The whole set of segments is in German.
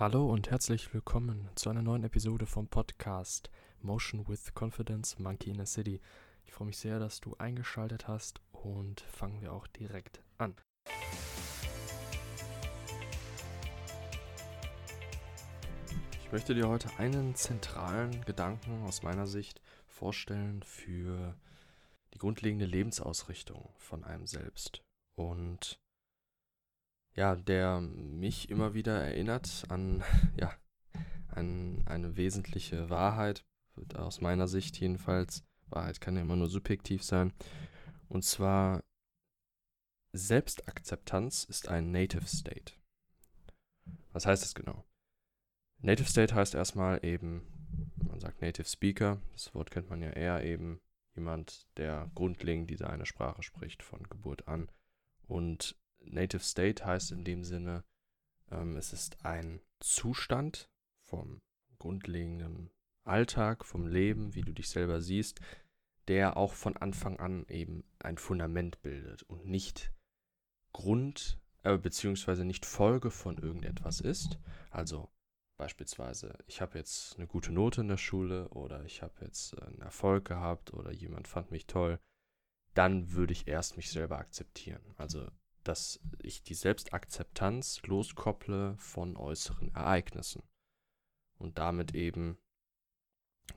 Hallo und herzlich willkommen zu einer neuen Episode vom Podcast Motion with Confidence Monkey in a City. Ich freue mich sehr, dass du eingeschaltet hast und fangen wir auch direkt an. Ich möchte dir heute einen zentralen Gedanken aus meiner Sicht vorstellen für die grundlegende Lebensausrichtung von einem selbst. Und ja, der mich immer wieder erinnert an, ja, an eine wesentliche Wahrheit, aus meiner Sicht jedenfalls. Wahrheit kann ja immer nur subjektiv sein. Und zwar, Selbstakzeptanz ist ein Native State. Was heißt das genau? Native State heißt erstmal eben, man sagt Native Speaker, das Wort kennt man ja eher eben jemand, der grundlegend diese eine Sprache spricht von Geburt an. Und Native State heißt in dem Sinne, ähm, es ist ein Zustand vom grundlegenden Alltag, vom Leben, wie du dich selber siehst, der auch von Anfang an eben ein Fundament bildet und nicht Grund äh, beziehungsweise nicht Folge von irgendetwas ist. Also beispielsweise, ich habe jetzt eine gute Note in der Schule oder ich habe jetzt einen Erfolg gehabt oder jemand fand mich toll, dann würde ich erst mich selber akzeptieren. Also dass ich die Selbstakzeptanz loskopple von äußeren Ereignissen und damit eben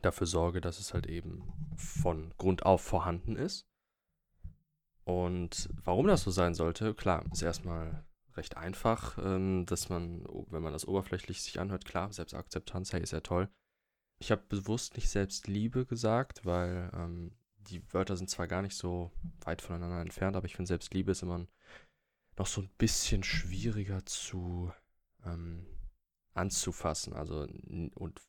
dafür sorge, dass es halt eben von Grund auf vorhanden ist. Und warum das so sein sollte, klar, ist erstmal recht einfach, ähm, dass man, wenn man das oberflächlich sich anhört, klar, Selbstakzeptanz, hey, ist ja toll. Ich habe bewusst nicht Selbstliebe gesagt, weil ähm, die Wörter sind zwar gar nicht so weit voneinander entfernt, aber ich finde Selbstliebe ist immer ein noch so ein bisschen schwieriger zu ähm, anzufassen. Also und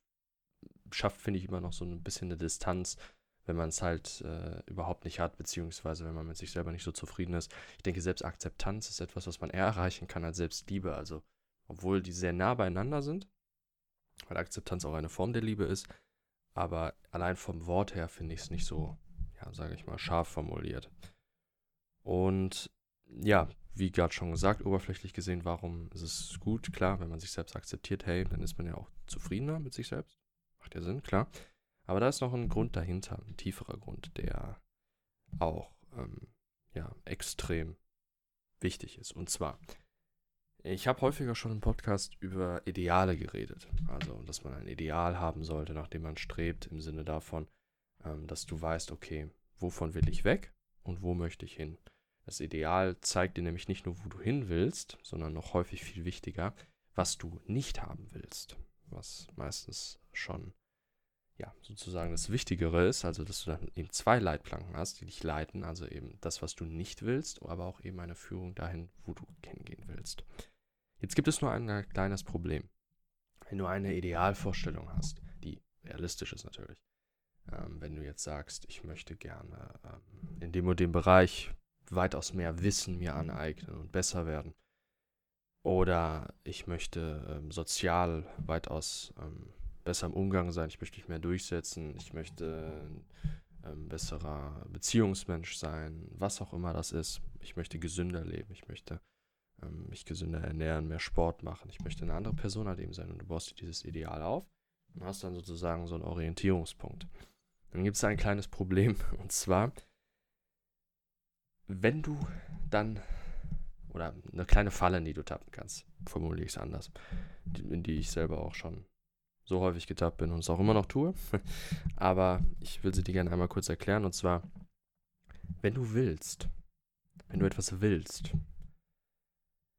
schafft, finde ich, immer noch so ein bisschen eine Distanz, wenn man es halt äh, überhaupt nicht hat, beziehungsweise wenn man mit sich selber nicht so zufrieden ist. Ich denke, Selbstakzeptanz ist etwas, was man eher erreichen kann als Selbstliebe. Also, obwohl die sehr nah beieinander sind, weil Akzeptanz auch eine Form der Liebe ist, aber allein vom Wort her finde ich es nicht so, ja, sage ich mal, scharf formuliert. Und ja, wie gerade schon gesagt, oberflächlich gesehen, warum ist es gut? Klar, wenn man sich selbst akzeptiert, hey, dann ist man ja auch zufriedener mit sich selbst. Macht ja Sinn, klar. Aber da ist noch ein Grund dahinter, ein tieferer Grund, der auch ähm, ja, extrem wichtig ist. Und zwar, ich habe häufiger schon im Podcast über Ideale geredet. Also, dass man ein Ideal haben sollte, nach dem man strebt, im Sinne davon, ähm, dass du weißt, okay, wovon will ich weg und wo möchte ich hin. Das Ideal zeigt dir nämlich nicht nur, wo du hin willst, sondern noch häufig viel wichtiger, was du nicht haben willst. Was meistens schon, ja, sozusagen das Wichtigere ist, also dass du dann eben zwei Leitplanken hast, die dich leiten, also eben das, was du nicht willst, aber auch eben eine Führung dahin, wo du hingehen willst. Jetzt gibt es nur ein kleines Problem. Wenn du eine Idealvorstellung hast, die realistisch ist natürlich, ähm, wenn du jetzt sagst, ich möchte gerne ähm, in dem und dem Bereich weitaus mehr Wissen mir aneignen und besser werden. Oder ich möchte ähm, sozial weitaus ähm, besser im Umgang sein, ich möchte mich mehr durchsetzen, ich möchte ein ähm, besserer Beziehungsmensch sein, was auch immer das ist. Ich möchte gesünder leben, ich möchte ähm, mich gesünder ernähren, mehr Sport machen, ich möchte eine andere Person halt eben sein. Und du baust dir dieses Ideal auf und hast dann sozusagen so einen Orientierungspunkt. Dann gibt es ein kleines Problem. Und zwar, wenn du dann, oder eine kleine Falle, in die du tappen kannst, formuliere ich es anders, in die ich selber auch schon so häufig getappt bin und es auch immer noch tue. Aber ich will sie dir gerne einmal kurz erklären. Und zwar, wenn du willst, wenn du etwas willst,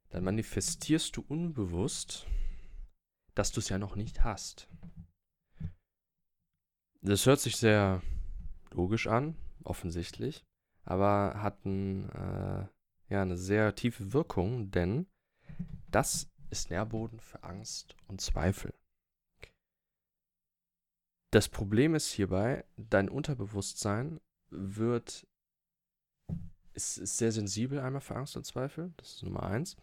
dann manifestierst du unbewusst, dass du es ja noch nicht hast. Das hört sich sehr logisch an, offensichtlich aber hatten äh, ja eine sehr tiefe Wirkung, denn das ist Nährboden für Angst und Zweifel. Das Problem ist hierbei, dein Unterbewusstsein wird ist, ist sehr sensibel einmal für Angst und Zweifel, das ist Nummer eins,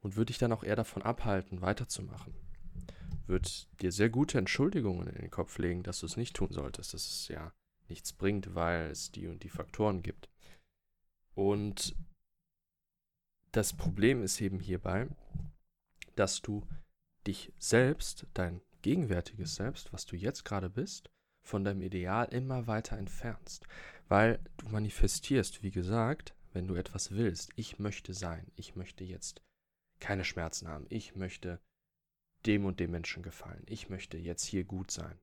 und wird dich dann auch eher davon abhalten, weiterzumachen. Wird dir sehr gute Entschuldigungen in den Kopf legen, dass du es nicht tun solltest, dass es ja nichts bringt, weil es die und die Faktoren gibt. Und das Problem ist eben hierbei, dass du dich selbst, dein gegenwärtiges Selbst, was du jetzt gerade bist, von deinem Ideal immer weiter entfernst. Weil du manifestierst, wie gesagt, wenn du etwas willst, ich möchte sein, ich möchte jetzt keine Schmerzen haben, ich möchte dem und dem Menschen gefallen, ich möchte jetzt hier gut sein,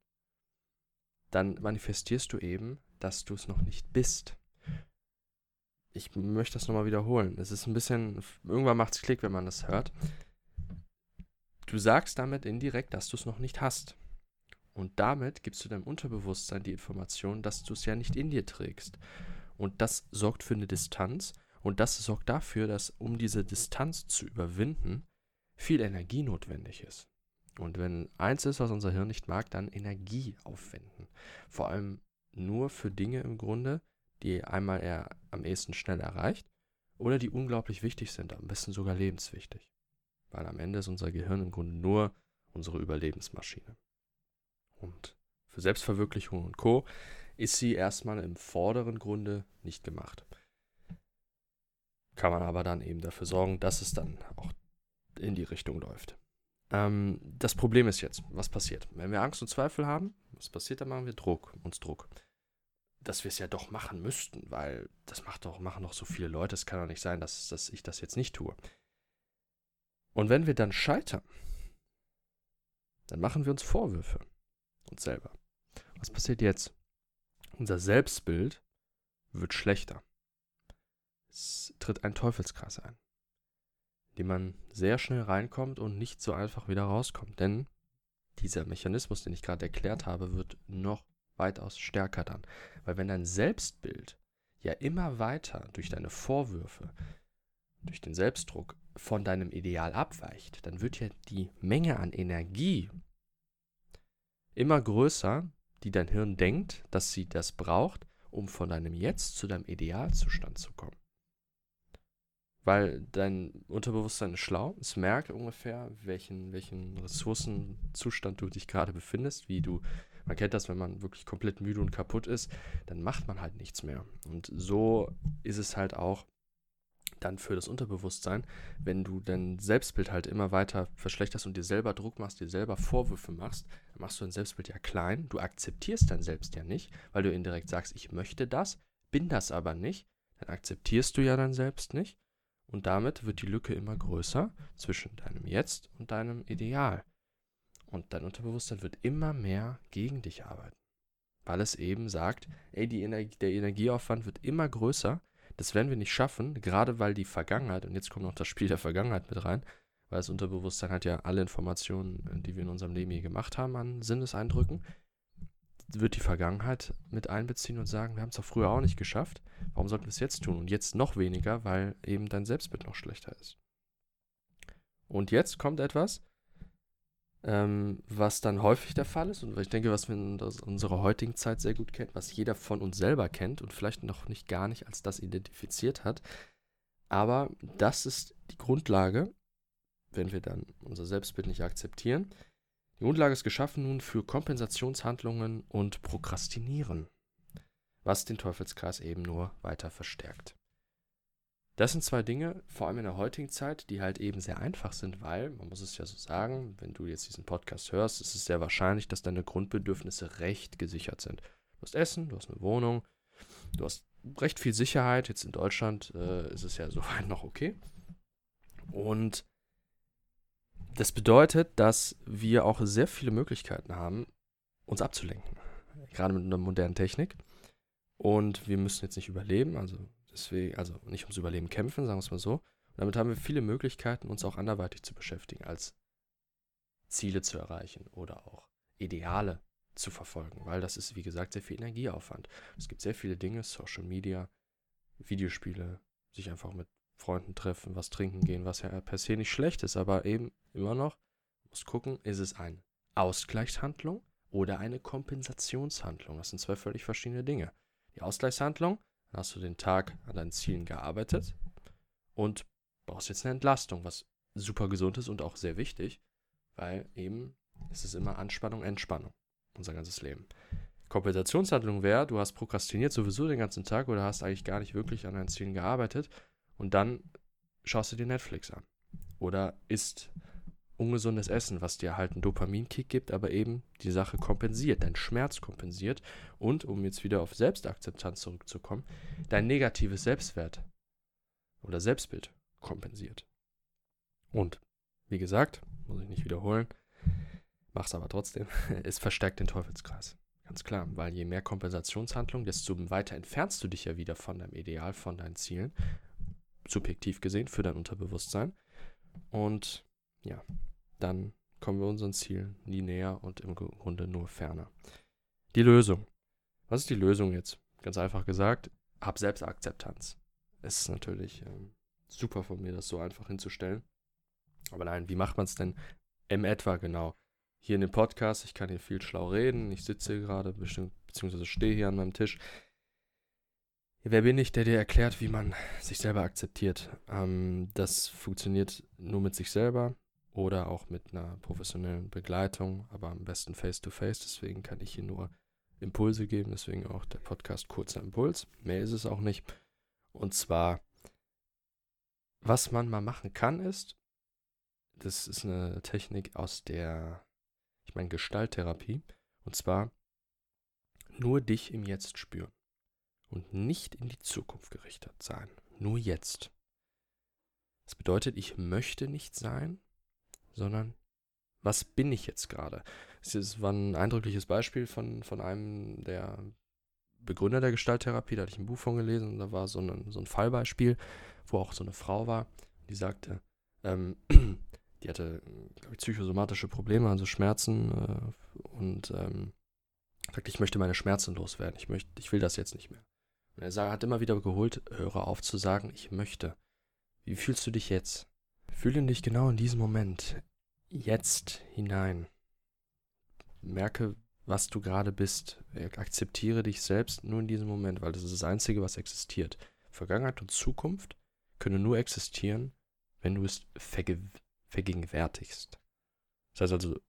dann manifestierst du eben, dass du es noch nicht bist. Ich möchte das nochmal wiederholen. Es ist ein bisschen, irgendwann macht es Klick, wenn man das hört. Du sagst damit indirekt, dass du es noch nicht hast. Und damit gibst du deinem Unterbewusstsein die Information, dass du es ja nicht in dir trägst. Und das sorgt für eine Distanz. Und das sorgt dafür, dass um diese Distanz zu überwinden, viel Energie notwendig ist. Und wenn eins ist, was unser Hirn nicht mag, dann Energie aufwenden. Vor allem nur für Dinge im Grunde, die einmal er am ehesten schnell erreicht oder die unglaublich wichtig sind, am besten sogar lebenswichtig. Weil am Ende ist unser Gehirn im Grunde nur unsere Überlebensmaschine. Und für Selbstverwirklichung und Co. ist sie erstmal im vorderen Grunde nicht gemacht. Kann man aber dann eben dafür sorgen, dass es dann auch in die Richtung läuft. Ähm, das Problem ist jetzt, was passiert? Wenn wir Angst und Zweifel haben, was passiert, dann machen wir Druck, uns Druck. Dass wir es ja doch machen müssten, weil das macht doch, machen doch so viele Leute. Es kann doch nicht sein, dass, dass ich das jetzt nicht tue. Und wenn wir dann scheitern, dann machen wir uns Vorwürfe. Uns selber. Was passiert jetzt? Unser Selbstbild wird schlechter. Es tritt ein Teufelskreis ein, in dem man sehr schnell reinkommt und nicht so einfach wieder rauskommt. Denn dieser Mechanismus, den ich gerade erklärt habe, wird noch weitaus stärker dann. Weil wenn dein Selbstbild ja immer weiter durch deine Vorwürfe, durch den Selbstdruck von deinem Ideal abweicht, dann wird ja die Menge an Energie immer größer, die dein Hirn denkt, dass sie das braucht, um von deinem Jetzt zu deinem Idealzustand zu kommen. Weil dein Unterbewusstsein ist schlau, es merkt ungefähr, welchen, welchen Ressourcenzustand du dich gerade befindest, wie du, man kennt das, wenn man wirklich komplett müde und kaputt ist, dann macht man halt nichts mehr. Und so ist es halt auch dann für das Unterbewusstsein, wenn du dein Selbstbild halt immer weiter verschlechterst und dir selber Druck machst, dir selber Vorwürfe machst, dann machst du dein Selbstbild ja klein. Du akzeptierst dein Selbst ja nicht, weil du indirekt sagst, ich möchte das, bin das aber nicht. Dann akzeptierst du ja dein Selbst nicht. Und damit wird die Lücke immer größer zwischen deinem Jetzt und deinem Ideal. Und dein Unterbewusstsein wird immer mehr gegen dich arbeiten. Weil es eben sagt, ey, die Ener der Energieaufwand wird immer größer das werden wir nicht schaffen, gerade weil die Vergangenheit, und jetzt kommt noch das Spiel der Vergangenheit mit rein, weil das Unterbewusstsein hat ja alle Informationen, die wir in unserem Leben je gemacht haben, an Sinneseindrücken, wird die Vergangenheit mit einbeziehen und sagen, wir haben es doch früher auch nicht geschafft, warum sollten wir es jetzt tun? Und jetzt noch weniger, weil eben dein Selbstbild noch schlechter ist. Und jetzt kommt etwas, ähm, was dann häufig der Fall ist und ich denke, was wir in unserer heutigen Zeit sehr gut kennen, was jeder von uns selber kennt und vielleicht noch nicht gar nicht als das identifiziert hat. Aber das ist die Grundlage, wenn wir dann unser Selbstbild nicht akzeptieren. Die Grundlage ist geschaffen nun für Kompensationshandlungen und Prokrastinieren, was den Teufelskreis eben nur weiter verstärkt. Das sind zwei Dinge, vor allem in der heutigen Zeit, die halt eben sehr einfach sind, weil, man muss es ja so sagen, wenn du jetzt diesen Podcast hörst, ist es sehr wahrscheinlich, dass deine Grundbedürfnisse recht gesichert sind. Du hast Essen, du hast eine Wohnung, du hast recht viel Sicherheit. Jetzt in Deutschland äh, ist es ja soweit noch okay. Und das bedeutet, dass wir auch sehr viele Möglichkeiten haben, uns abzulenken. Gerade mit einer modernen Technik. Und wir müssen jetzt nicht überleben, also Deswegen, also nicht ums Überleben kämpfen, sagen wir es mal so. Und damit haben wir viele Möglichkeiten, uns auch anderweitig zu beschäftigen, als Ziele zu erreichen oder auch Ideale zu verfolgen, weil das ist, wie gesagt, sehr viel Energieaufwand. Es gibt sehr viele Dinge, Social Media, Videospiele, sich einfach mit Freunden treffen, was trinken gehen, was ja per se nicht schlecht ist, aber eben immer noch, muss gucken, ist es eine Ausgleichshandlung oder eine Kompensationshandlung. Das sind zwei völlig verschiedene Dinge. Die Ausgleichshandlung dann hast du den Tag an deinen Zielen gearbeitet und brauchst jetzt eine Entlastung, was super gesund ist und auch sehr wichtig, weil eben es ist immer Anspannung, Entspannung, unser ganzes Leben. Kompensationshandlung wäre, du hast prokrastiniert sowieso den ganzen Tag oder hast eigentlich gar nicht wirklich an deinen Zielen gearbeitet und dann schaust du dir Netflix an oder isst ungesundes Essen, was dir halt einen Dopaminkick gibt, aber eben die Sache kompensiert, deinen Schmerz kompensiert und, um jetzt wieder auf Selbstakzeptanz zurückzukommen, dein negatives Selbstwert oder Selbstbild kompensiert. Und, wie gesagt, muss ich nicht wiederholen, mach's aber trotzdem, es verstärkt den Teufelskreis. Ganz klar, weil je mehr Kompensationshandlung, desto weiter entfernst du dich ja wieder von deinem Ideal, von deinen Zielen, subjektiv gesehen, für dein Unterbewusstsein. Und ja, dann kommen wir unseren Zielen nie näher und im Grunde nur ferner. Die Lösung. Was ist die Lösung jetzt? Ganz einfach gesagt, hab Selbstakzeptanz. Es ist natürlich ähm, super von mir, das so einfach hinzustellen. Aber nein, wie macht man es denn im etwa genau? Hier in dem Podcast, ich kann hier viel schlau reden, ich sitze hier gerade, beziehungsweise stehe hier an meinem Tisch. Wer bin ich, der dir erklärt, wie man sich selber akzeptiert? Ähm, das funktioniert nur mit sich selber oder auch mit einer professionellen Begleitung, aber am besten face-to-face. -face. Deswegen kann ich hier nur Impulse geben, deswegen auch der Podcast kurzer Impuls. Mehr ist es auch nicht. Und zwar, was man mal machen kann, ist, das ist eine Technik aus der, ich meine, Gestalttherapie. Und zwar nur dich im Jetzt spüren und nicht in die Zukunft gerichtet sein. Nur jetzt. Das bedeutet, ich möchte nicht sein, sondern was bin ich jetzt gerade? Das war ein eindrückliches Beispiel von, von einem der Begründer der Gestalttherapie, da hatte ich ein Buch von gelesen und da war so ein, so ein Fallbeispiel, wo auch so eine Frau war, die sagte, ähm, die hatte, glaube ich, psychosomatische Probleme, also Schmerzen äh, und ähm, sagte, ich möchte meine Schmerzen loswerden, ich, möchte, ich will das jetzt nicht mehr. Und er hat immer wieder geholt, höre auf zu sagen, ich möchte. Wie fühlst du dich jetzt? Fühle dich genau in diesem Moment, jetzt hinein. Merke, was du gerade bist. Akzeptiere dich selbst nur in diesem Moment, weil das ist das Einzige, was existiert. Vergangenheit und Zukunft können nur existieren, wenn du es verge vergegenwärtigst. Das heißt also,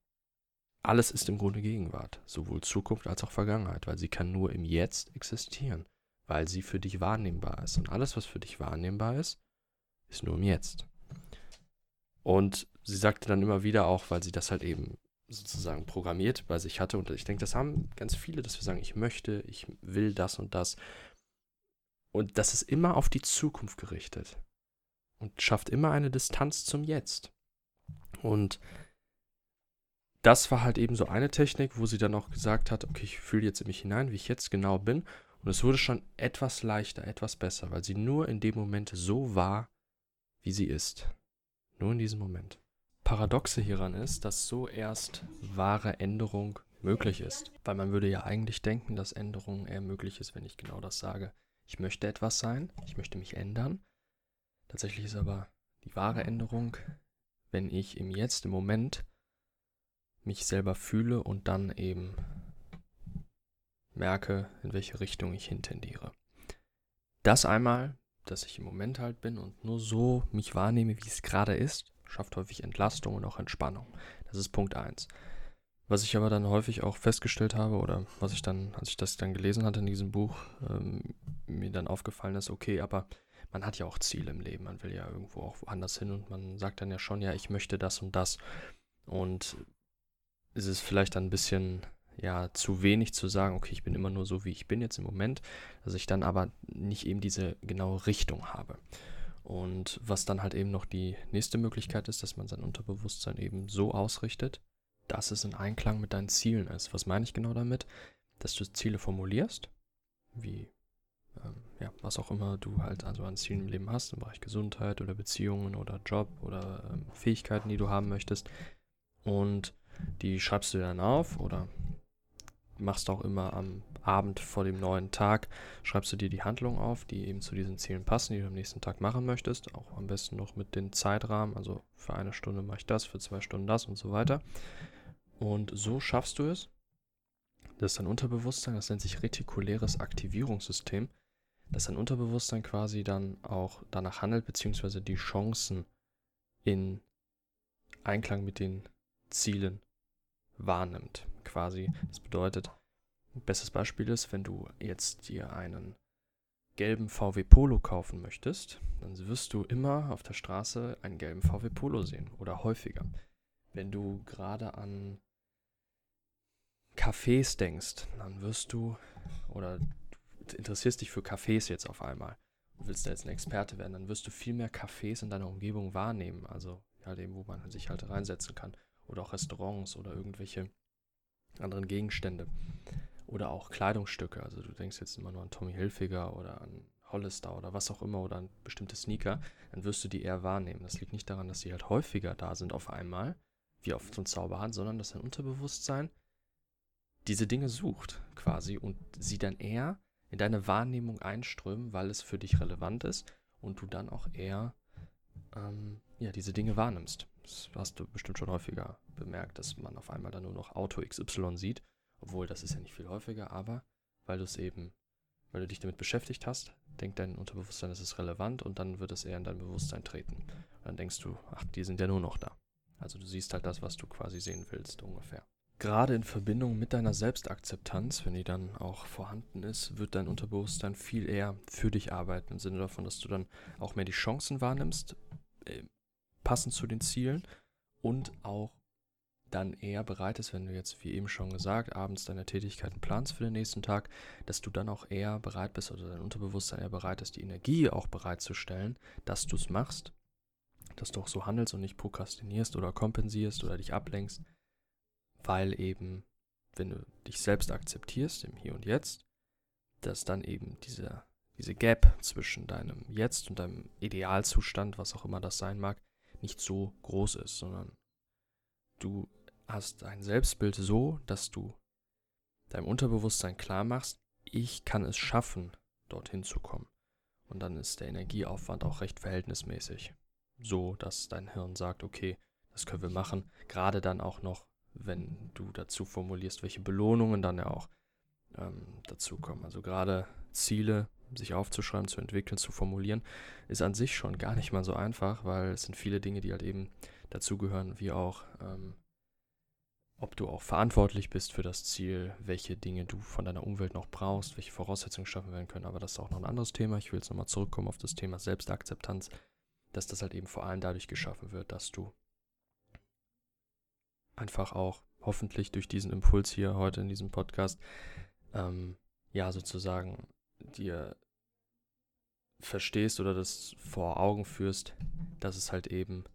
alles ist im Grunde Gegenwart, sowohl Zukunft als auch Vergangenheit, weil sie kann nur im Jetzt existieren, weil sie für dich wahrnehmbar ist. Und alles, was für dich wahrnehmbar ist, ist nur im Jetzt. Und sie sagte dann immer wieder auch, weil sie das halt eben sozusagen programmiert bei sich hatte. Und ich denke, das haben ganz viele, dass wir sagen, ich möchte, ich will das und das. Und das ist immer auf die Zukunft gerichtet. Und schafft immer eine Distanz zum Jetzt. Und das war halt eben so eine Technik, wo sie dann auch gesagt hat, okay, ich fühle jetzt in mich hinein, wie ich jetzt genau bin. Und es wurde schon etwas leichter, etwas besser, weil sie nur in dem Moment so war, wie sie ist. Nur in diesem Moment. Paradoxe hieran ist, dass so erst wahre Änderung möglich ist. Weil man würde ja eigentlich denken, dass Änderung eher möglich ist, wenn ich genau das sage. Ich möchte etwas sein, ich möchte mich ändern. Tatsächlich ist aber die wahre Änderung, wenn ich im Jetzt, im Moment mich selber fühle und dann eben merke, in welche Richtung ich hintendiere. Das einmal dass ich im Moment halt bin und nur so mich wahrnehme, wie es gerade ist, schafft häufig Entlastung und auch Entspannung. Das ist Punkt 1. Was ich aber dann häufig auch festgestellt habe oder was ich dann, als ich das dann gelesen hatte in diesem Buch, ähm, mir dann aufgefallen ist, okay, aber man hat ja auch Ziele im Leben, man will ja irgendwo auch woanders hin und man sagt dann ja schon, ja, ich möchte das und das. Und es ist vielleicht dann ein bisschen ja zu wenig zu sagen, okay, ich bin immer nur so, wie ich bin jetzt im Moment, dass ich dann aber nicht eben diese genaue Richtung habe. Und was dann halt eben noch die nächste Möglichkeit ist, dass man sein Unterbewusstsein eben so ausrichtet, dass es in Einklang mit deinen Zielen ist. Was meine ich genau damit? Dass du Ziele formulierst, wie ähm, ja, was auch immer du halt also an Zielen im Leben hast, im Bereich Gesundheit oder Beziehungen oder Job oder ähm, Fähigkeiten, die du haben möchtest. Und die schreibst du dann auf oder machst auch immer am Abend vor dem neuen Tag, schreibst du dir die Handlungen auf, die eben zu diesen Zielen passen, die du am nächsten Tag machen möchtest. Auch am besten noch mit den Zeitrahmen. Also für eine Stunde mache ich das, für zwei Stunden das und so weiter. Und so schaffst du es, dass dein Unterbewusstsein, das nennt sich retikuläres Aktivierungssystem, dass dein Unterbewusstsein quasi dann auch danach handelt, beziehungsweise die Chancen in Einklang mit den Zielen wahrnimmt quasi. Das bedeutet, ein bestes Beispiel ist, wenn du jetzt dir einen gelben VW Polo kaufen möchtest, dann wirst du immer auf der Straße einen gelben VW Polo sehen oder häufiger. wenn du gerade an Cafés denkst, dann wirst du, oder du interessierst dich für Cafés jetzt auf einmal und willst da jetzt ein Experte werden, dann wirst du viel mehr Cafés in deiner Umgebung wahrnehmen. Also ja, dem, wo man sich halt reinsetzen kann. Oder auch Restaurants oder irgendwelche anderen Gegenstände. Oder auch Kleidungsstücke. Also du denkst jetzt immer nur an Tommy Hilfiger oder an Hollister oder was auch immer oder an bestimmte Sneaker, dann wirst du die eher wahrnehmen. Das liegt nicht daran, dass sie halt häufiger da sind auf einmal, wie auf so ein Zauberhand, sondern dass dein Unterbewusstsein diese Dinge sucht quasi und sie dann eher in deine Wahrnehmung einströmen, weil es für dich relevant ist und du dann auch eher ähm, ja, diese Dinge wahrnimmst. Das hast du bestimmt schon häufiger bemerkt, dass man auf einmal dann nur noch Auto XY sieht, obwohl das ist ja nicht viel häufiger, aber weil du es eben, weil du dich damit beschäftigt hast, denkt dein Unterbewusstsein, es ist relevant und dann wird es eher in dein Bewusstsein treten. Und dann denkst du, ach, die sind ja nur noch da. Also du siehst halt das, was du quasi sehen willst, ungefähr. Gerade in Verbindung mit deiner Selbstakzeptanz, wenn die dann auch vorhanden ist, wird dein Unterbewusstsein viel eher für dich arbeiten, im Sinne davon, dass du dann auch mehr die Chancen wahrnimmst, äh, passend zu den Zielen und auch dann eher bereit ist, wenn du jetzt, wie eben schon gesagt, abends deine Tätigkeiten planst für den nächsten Tag, dass du dann auch eher bereit bist oder dein Unterbewusstsein eher bereit ist, die Energie auch bereitzustellen, dass du es machst, dass du auch so handelst und nicht prokrastinierst oder kompensierst oder dich ablenkst, weil eben, wenn du dich selbst akzeptierst im Hier und Jetzt, dass dann eben diese, diese Gap zwischen deinem Jetzt und deinem Idealzustand, was auch immer das sein mag, nicht so groß ist, sondern du hast ein Selbstbild so, dass du deinem Unterbewusstsein klar machst, ich kann es schaffen, dorthin zu kommen. Und dann ist der Energieaufwand auch recht verhältnismäßig. So, dass dein Hirn sagt, okay, das können wir machen. Gerade dann auch noch, wenn du dazu formulierst, welche Belohnungen dann ja auch ähm, dazu kommen. Also gerade Ziele sich aufzuschreiben, zu entwickeln, zu formulieren, ist an sich schon gar nicht mal so einfach, weil es sind viele Dinge, die halt eben dazugehören, wie auch ähm, ob du auch verantwortlich bist für das Ziel, welche Dinge du von deiner Umwelt noch brauchst, welche Voraussetzungen geschaffen werden können. Aber das ist auch noch ein anderes Thema. Ich will jetzt nochmal zurückkommen auf das Thema Selbstakzeptanz, dass das halt eben vor allem dadurch geschaffen wird, dass du einfach auch hoffentlich durch diesen Impuls hier heute in diesem Podcast, ähm, ja, sozusagen dir verstehst oder das vor Augen führst, dass es halt eben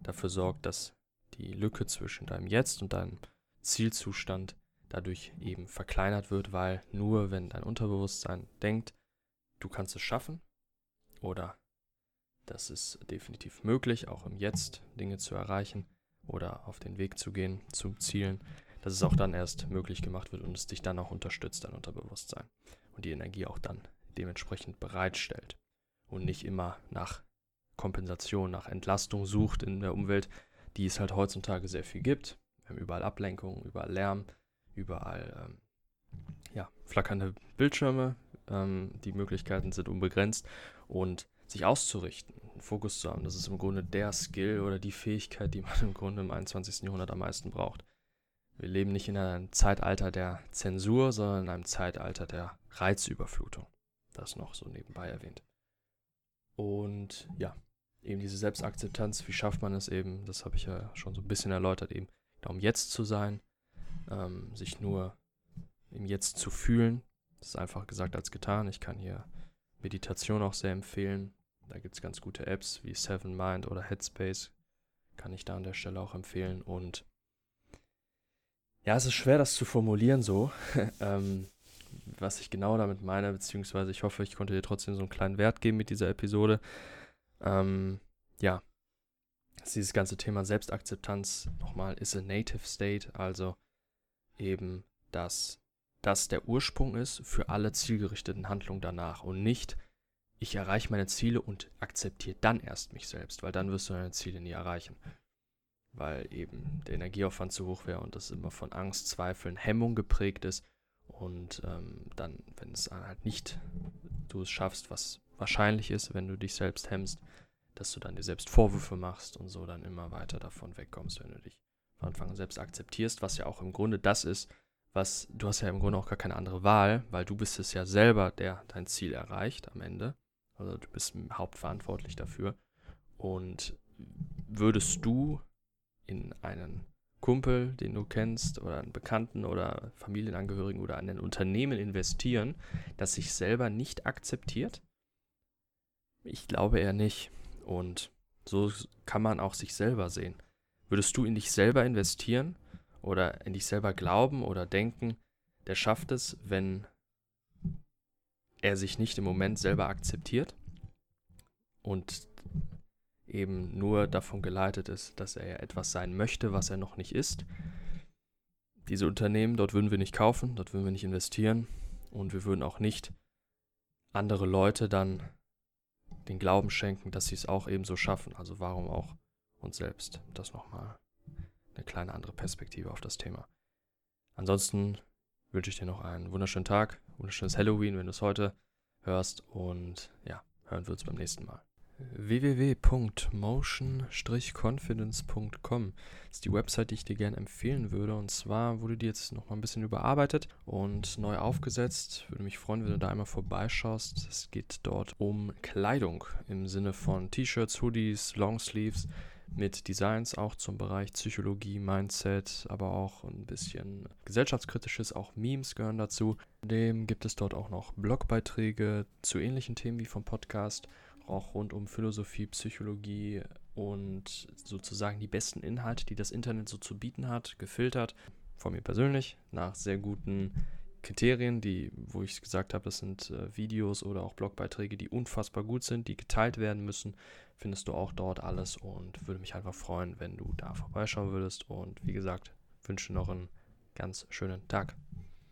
dafür sorgt, dass die Lücke zwischen deinem Jetzt und deinem Zielzustand dadurch eben verkleinert wird, weil nur wenn dein Unterbewusstsein denkt, du kannst es schaffen oder das ist definitiv möglich, auch im Jetzt Dinge zu erreichen oder auf den Weg zu gehen zum Zielen, dass es auch dann erst möglich gemacht wird und es dich dann auch unterstützt, dein Unterbewusstsein und die Energie auch dann dementsprechend bereitstellt und nicht immer nach Kompensation, nach Entlastung sucht in der Umwelt, die es halt heutzutage sehr viel gibt. Wir haben überall Ablenkungen, überall Lärm, überall ähm, ja, flackernde Bildschirme. Ähm, die Möglichkeiten sind unbegrenzt und sich auszurichten, einen Fokus zu haben, das ist im Grunde der Skill oder die Fähigkeit, die man im Grunde im 21. Jahrhundert am meisten braucht. Wir leben nicht in einem Zeitalter der Zensur, sondern in einem Zeitalter der Reizüberflutung. Das noch so nebenbei erwähnt. Und ja, eben diese Selbstakzeptanz, wie schafft man es eben, das habe ich ja schon so ein bisschen erläutert, eben darum jetzt zu sein, ähm, sich nur im Jetzt zu fühlen. Das ist einfach gesagt als getan. Ich kann hier Meditation auch sehr empfehlen. Da gibt es ganz gute Apps wie Seven Mind oder Headspace. Kann ich da an der Stelle auch empfehlen. Und ja, es ist schwer, das zu formulieren so, ähm, was ich genau damit meine, beziehungsweise ich hoffe, ich konnte dir trotzdem so einen kleinen Wert geben mit dieser Episode. Ähm, ja, dieses ganze Thema Selbstakzeptanz nochmal ist a native state, also eben, dass das der Ursprung ist für alle zielgerichteten Handlungen danach und nicht, ich erreiche meine Ziele und akzeptiere dann erst mich selbst, weil dann wirst du deine Ziele nie erreichen. Weil eben der Energieaufwand zu hoch wäre und das immer von Angst, Zweifeln, Hemmung geprägt ist. Und ähm, dann, wenn es halt nicht du es schaffst, was wahrscheinlich ist, wenn du dich selbst hemmst, dass du dann dir selbst Vorwürfe machst und so dann immer weiter davon wegkommst, wenn du dich von Anfang an selbst akzeptierst, was ja auch im Grunde das ist, was du hast ja im Grunde auch gar keine andere Wahl, weil du bist es ja selber, der dein Ziel erreicht am Ende. Also du bist hauptverantwortlich dafür. Und würdest du in einen Kumpel, den du kennst, oder einen Bekannten oder Familienangehörigen oder an ein Unternehmen investieren, das sich selber nicht akzeptiert? Ich glaube eher nicht. Und so kann man auch sich selber sehen. Würdest du in dich selber investieren oder in dich selber glauben oder denken, der schafft es, wenn er sich nicht im Moment selber akzeptiert und eben nur davon geleitet ist, dass er ja etwas sein möchte, was er noch nicht ist. Diese Unternehmen, dort würden wir nicht kaufen, dort würden wir nicht investieren und wir würden auch nicht andere Leute dann den Glauben schenken, dass sie es auch ebenso schaffen. Also warum auch uns selbst? Das nochmal eine kleine andere Perspektive auf das Thema. Ansonsten wünsche ich dir noch einen wunderschönen Tag, wunderschönes Halloween, wenn du es heute hörst und ja, hören wir uns beim nächsten Mal www.motion-confidence.com ist die Website, die ich dir gerne empfehlen würde. Und zwar wurde die jetzt noch mal ein bisschen überarbeitet und neu aufgesetzt. Würde mich freuen, wenn du da einmal vorbeischaust. Es geht dort um Kleidung im Sinne von T-Shirts, Hoodies, Longsleeves mit Designs auch zum Bereich Psychologie, Mindset, aber auch ein bisschen gesellschaftskritisches, auch Memes gehören dazu. Dem gibt es dort auch noch Blogbeiträge zu ähnlichen Themen wie vom Podcast auch rund um Philosophie, Psychologie und sozusagen die besten Inhalte, die das Internet so zu bieten hat, gefiltert. Von mir persönlich nach sehr guten Kriterien, die, wo ich gesagt habe, das sind äh, Videos oder auch Blogbeiträge, die unfassbar gut sind, die geteilt werden müssen, findest du auch dort alles und würde mich einfach freuen, wenn du da vorbeischauen würdest. Und wie gesagt, wünsche noch einen ganz schönen Tag.